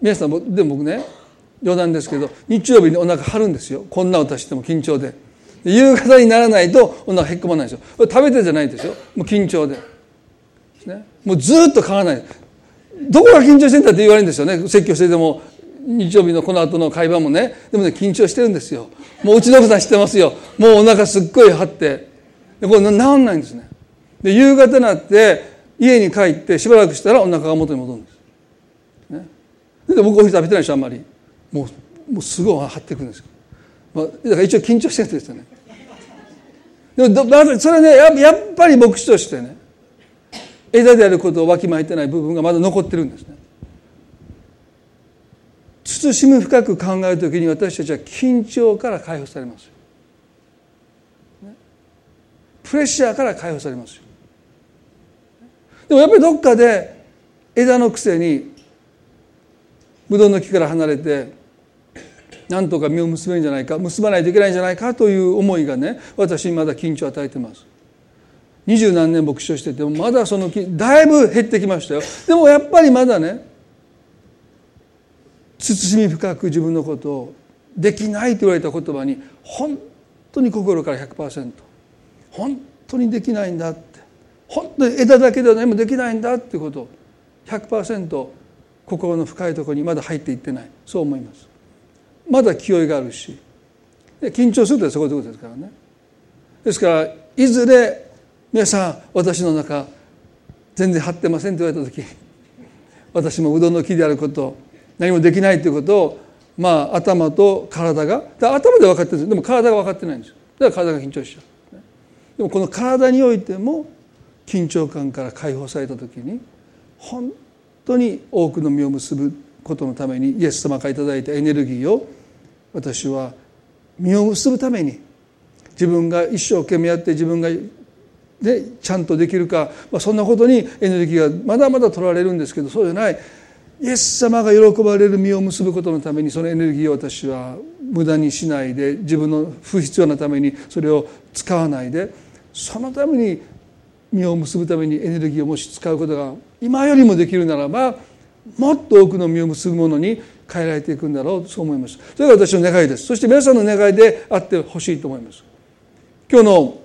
皆さんもでも僕ね冗談ですけど日曜日にお腹張るんですよ。こんな私でも緊張で。夕方にならないとお腹へっこまないですよ。食べてじゃないですよ。もう緊張で、ね、もうずっと変わらない。どこが緊張してんだって言われるんですよね。説教してても日曜日のこの後の会話もね。でもね緊張してるんですよ。もううちの奥さん知ってますよ。もうお腹すっごい張って。でこれ治んないんですね。で夕方になって家に帰ってしばらくしたらお腹が元に戻るんです、ね、で僕お昼食べてないでしょあんまり。もうもうすごい張ってくるんですよ、まあ、だから一応緊張してるんですよね。でもそれねやっぱり牧師としてね枝であることをわきまえてない部分がまだ残ってるんですね。慎み深く考えるときに私たちは緊張から解放されますよ、プレッシャーから解放されますよ。でもやっぱりどっかで枝のくせにブドウの木から離れてなんとか実を結べるんじゃないか結ばないといけないんじゃないかという思いがね私にまだ緊張を与えてます。二十何年牧師をしててもまだそのだいぶ減ってきましたよ。でもやっぱりまだね慎み深く自分のことをできないと言われた言葉に本当に心から100%本当にできないんだって本当に枝だけでは何もできないんだってことを100%心の深いところにまだ入っていってない。そう思います。まだ気負いがあるし。緊張するとそういうことですからね。ですからいずれ皆さん私の中全然張ってませんと言われた時 私もうどんの木であること何もできないということをまあ頭と体が頭で分かってるんですでも体が分かってないんですよ。だから体が緊張しちゃう。でもこの体においても緊張感から解放された時に本当に多くの実を結ぶことのためにイエス様から頂いたエネルギーを私は実を結ぶために自分が一生懸命やって自分がでちゃんとできるか、まあ、そんなことにエネルギーがまだまだ取られるんですけどそうじゃない。イエス様が喜ばれる実を結ぶことのためにそのエネルギーを私は無駄にしないで自分の不必要なためにそれを使わないでそのために実を結ぶためにエネルギーをもし使うことが今よりもできるならばもっと多くの実を結ぶものに変えられていくんだろうそう思いますそれが私の願いです。そして皆さんの願いであってほしいと思います。今日の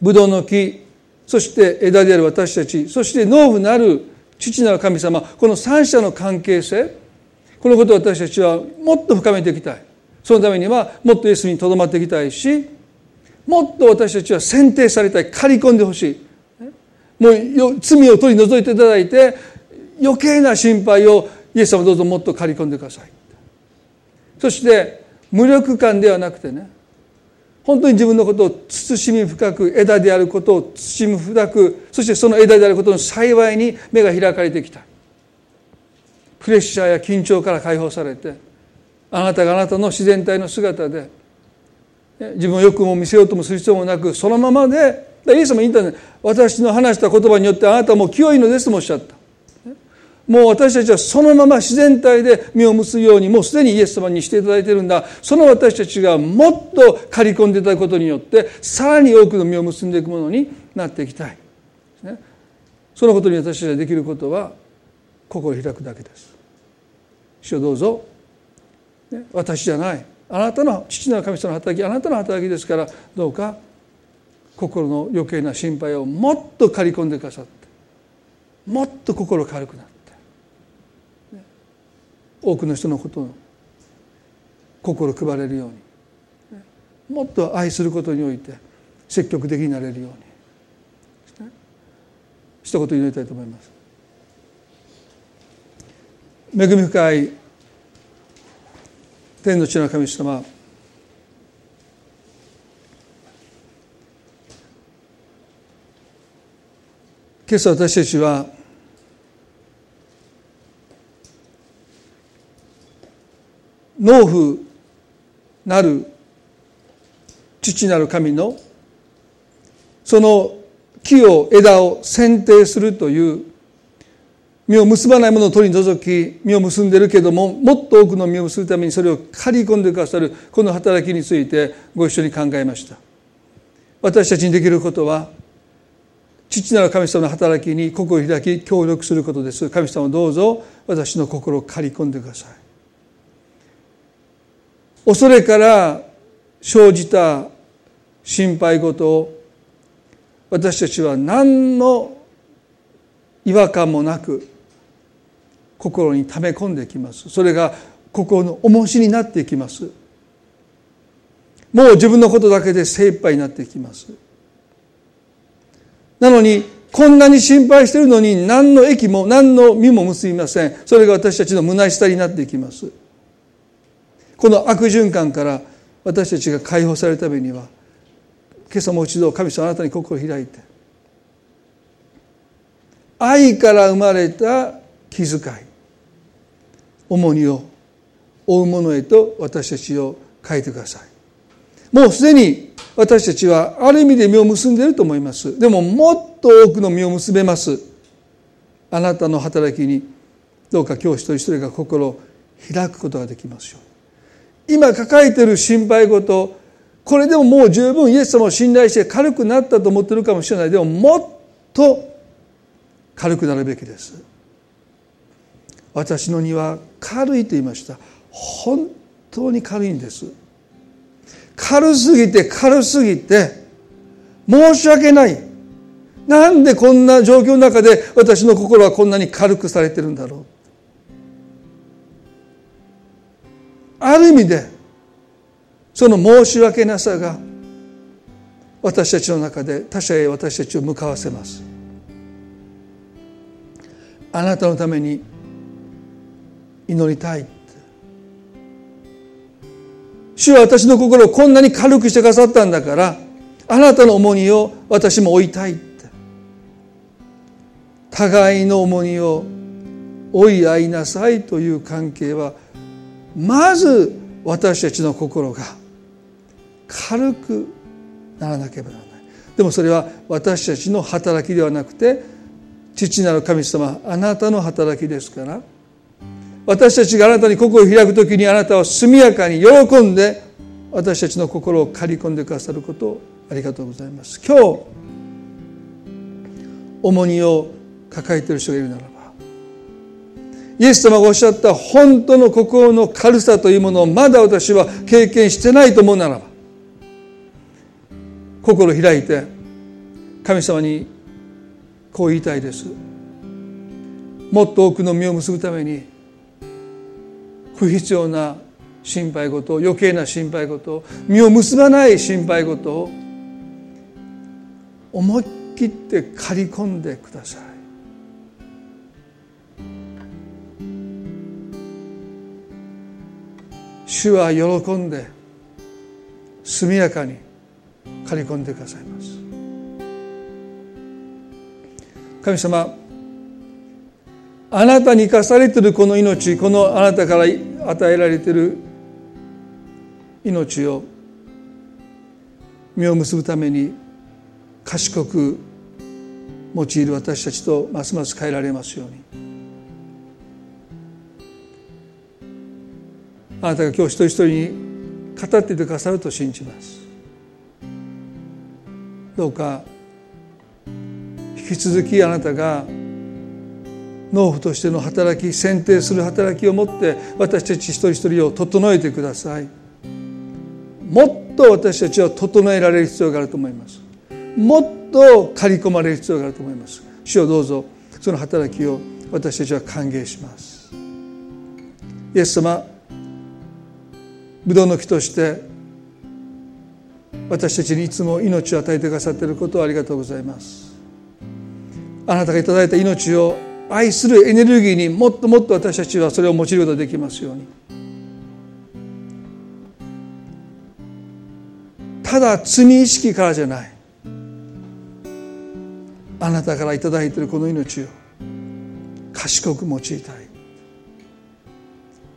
ブドウの木そして枝である私たちそして農夫なる父なる神様この三者の関係性このことを私たちはもっと深めていきたい。そのためにはもっとイエスにとどまっていきたいしもっと私たちは選定されたい刈り込んでほしい。もう罪を取り除いていただいて余計な心配をイエス様どうぞもっと刈り込んでください。そして無力感ではなくてね本当に自分のことを慎み深く枝であることを慎み深くそしてその枝であることの幸いに目が開かれてきた。プレッシャーや緊張から解放されてあなたがあなたの自然体の姿で自分をよくも見せようともする必要もなくそのままでイエス様言ったんです。私の話した言葉によってあなたも清いのですともおっしゃった。もう私たちはそのまま自然体で実を結ぶようにもうすでにイエス様にしていただいているんだ。その私たちがもっと刈り込んでいただくことによってさらに多くの実を結んでいくものになっていきたい、ね、そのことに私たちができることは心を開くだけです。主をどうぞ、私じゃない。あなたの父なる神様の働きあなたの働きですからどうか心の余計な心配をもっと刈り込んでくださって。もっと心軽くなって多くの人のことを心配れるように。もっと愛することにおいて積極的になれるように。一言祈りたいと思います。恵み深い天の地の神様。今朝私たちは農夫なる父なる神のその木を枝を剪定するという実を結ばないものを取り除き実を結んでいるけどももっと多くの実を結ぶためにそれを刈り込んでくださるこの働きについてご一緒に考えました私たちにできることは父なる神様の働きに心を開き協力することです神様どうぞ私の心を刈り込んでください恐れから生じた心配事を私たちは何の違和感もなく心に溜め込んできます。それが心の重しになっていきます。もう自分のことだけで精一杯になっていきます。なのにこんなに心配しているのに何の益も何の実も結びません。それが私たちの虚しさになっていきます。この悪循環から私たちが解放されるためには今朝もう一度神様あなたに心を開いて愛から生まれた気遣い重荷を負うものへと私たちを変えてください。もうすでに私たちはある意味で実を結んでいると思います。でももっと多くの実を結べます。あなたの働きにどうか今日一人一人が心を開くことができますように。今抱えている心配事これでももう十分イエス様を信頼して軽くなったと思ってるかもしれない。でももっと軽くなるべきです。私の荷は軽いと言いました。本当に軽いんです。軽すぎて軽すぎて申し訳ない。なんでこんな状況の中で私の心はこんなに軽くされてるんだろう。ある意味でその申し訳なさが私たちの中で他者へ私たちを向かわせます。あなたのために祈りたい。主は私の心をこんなに軽くしてくださったんだからあなたの重荷を私も負いたい。互いの重荷を追い合いなさいという関係はまず私たちの心が軽くならなければならない。でもそれは私たちの働きではなくて父なる神様あなたの働きですから私たちがあなたに心を開く時にあなたは速やかに喜んで私たちの心を刈り込んでくださることをありがとうございます。今日重荷を抱えている人がいるならばイエス様がおっしゃった本当の心の軽さというものをまだ私は経験してないと思うならば心開いて神様にこう言いたいです。もっと多くの実を結ぶために不必要な心配事余計な心配事実を結ばない心配事を思い切って刈り込んでください。主は喜んで速やかに刈り込んでくださいます。神様あなたに生かされているこの命このあなたから与えられている命を実を結ぶために賢く用いる私たちとますます変えられますように。あなたが今日一人一人に語っててくださると信じます。どうか引き続きあなたが農夫としての働き選定する働きを持って私たち一人一人を整えてください。もっと私たちは整えられる必要があると思います。もっと刈り込まれる必要があると思います。主をどうぞその働きを私たちは歓迎します。イエス様ブドウの木として私たちにいつも命を与えてくださっていることをありがとうございます。あなたがいただいた命を愛するエネルギーにもっともっと私たちはそれを用いることができますように。ただ罪意識からじゃない。あなたから頂いているこの命を賢く用いたい。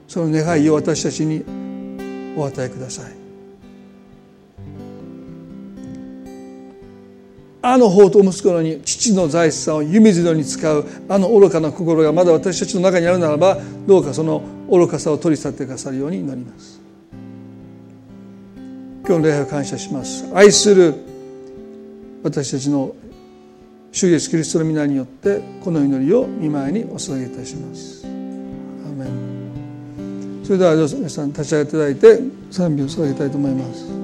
その願いを私たちにお与えください。あの法と息子のに父の財産を湯水のに使うあの愚かな心がまだ私たちの中にあるならばどうかその愚かさを取り去ってくださるように祈ります。今日の礼拝を感謝します。愛する私たちの主イエスキリストの皆によってこの祈りを見舞いにお捧げいたします。アメン。それでは皆さん立ち上げていただいて賛美を捧げたいと思います。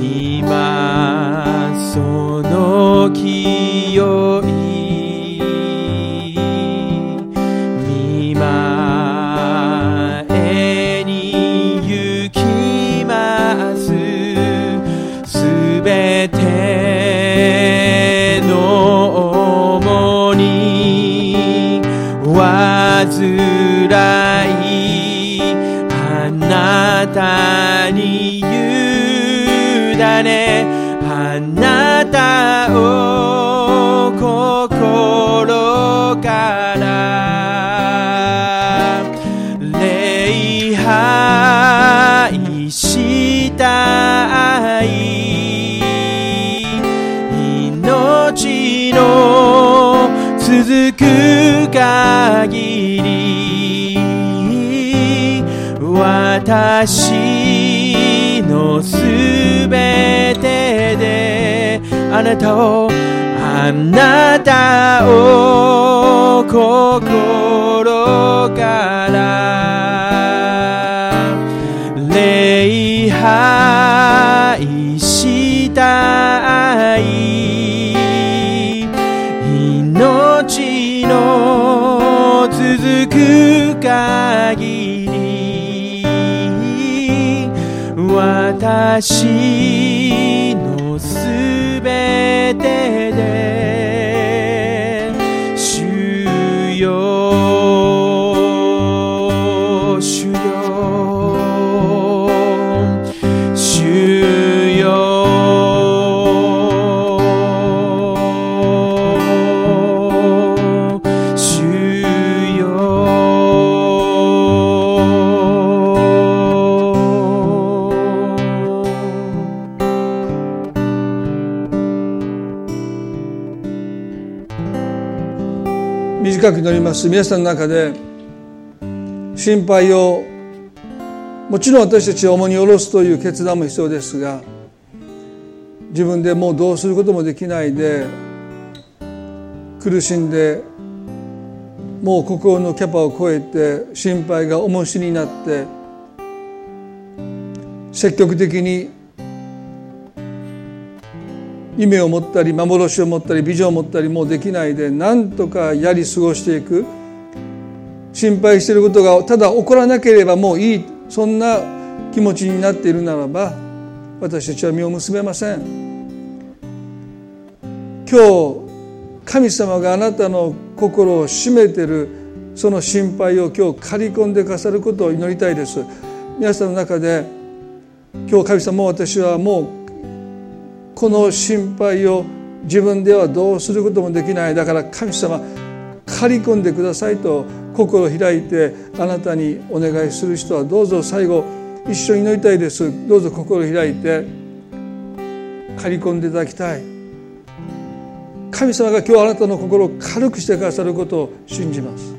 今その清限り私のすべてであなたをあなたを心から礼拝したい。限り私のすべてでく祈ります。皆さんの中で心配をもちろん私たちを重に下ろすという決断も必要ですが自分でもうどうすることもできないで苦しんでもう心のキャパを超えて心配が重しになって積極的に夢を持ったり幻を持ったりビジョンを持ったりもうできないで何とかやり過ごしていく。心配していることがただ起こらなければもういい。そんな気持ちになっているならば私たちは実を結べません。今日神様があなたの心を締めているその心配を今日刈り込んでくださることを祈りたいです。皆さんの中で今日神様も私はもうこの心配を自分ではどうすることもできない。だから神様刈り込んでくださいと心を開いてあなたにお願いする人はどうぞ最後一緒に祈りたいですどうぞ心を開いて刈り込んでいただきたい。神様が今日あなたの心を軽くしてくださることを信じます。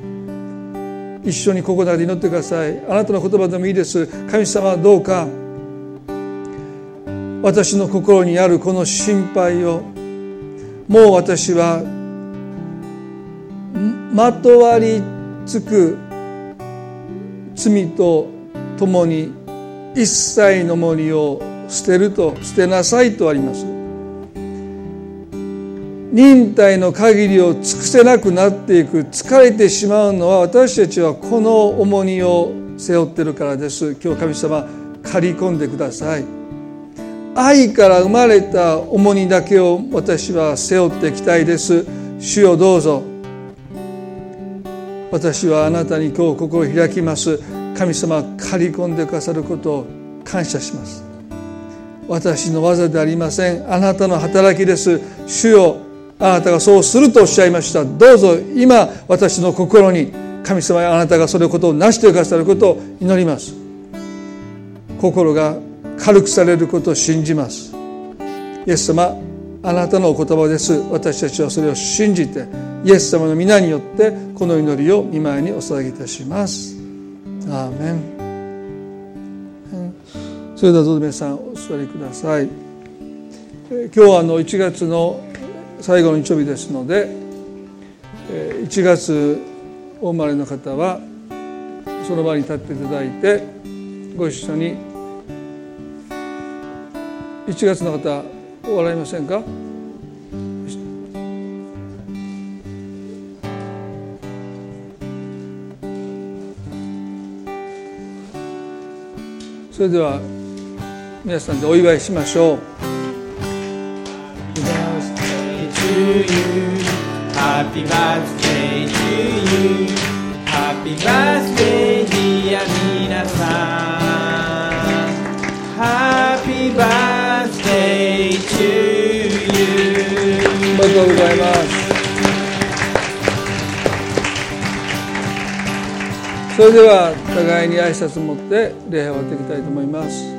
一緒にここで祈ってください。あなたの言葉でもいいです。神様はどうか。私の心にあるこの心配をもう私はまとわりつく罪とともに一切の森を捨てると捨てなさいとあります。忍耐の限りを尽くせなくなっていく疲れてしまうのは私たちはこの重荷を背負ってるからです。今日神様借り込んでください。愛から生まれた重荷だけを私は背負っていきたいです。主よどうぞ。私はあなたに今日心を開きます。神様借り込んでくださることを感謝します。私の技でありません。あなたの働きです。主よあなたがそうするとおっしゃいました。どうぞ今私の心に神様やあなたがそれことを成してくださることを祈ります。心が軽くされることを信じます。イエス様あなたのお言葉です。私たちはそれを信じてイエス様の皆によってこの祈りを見舞いにお捧げいたします。アーメン。それではどうぞ皆さんお座りください。今日はあの1月の最後の日曜日ですので1月お生まれの方はその場に立っていただいてご一緒に1月の方笑いませんかそれでは皆さんでお祝いしましょう Happy birthday to you Happy birthday dear 皆さん Happy birthday おめでとうございます。それでは互いに挨拶を持って礼拝を終わっていきたいと思います。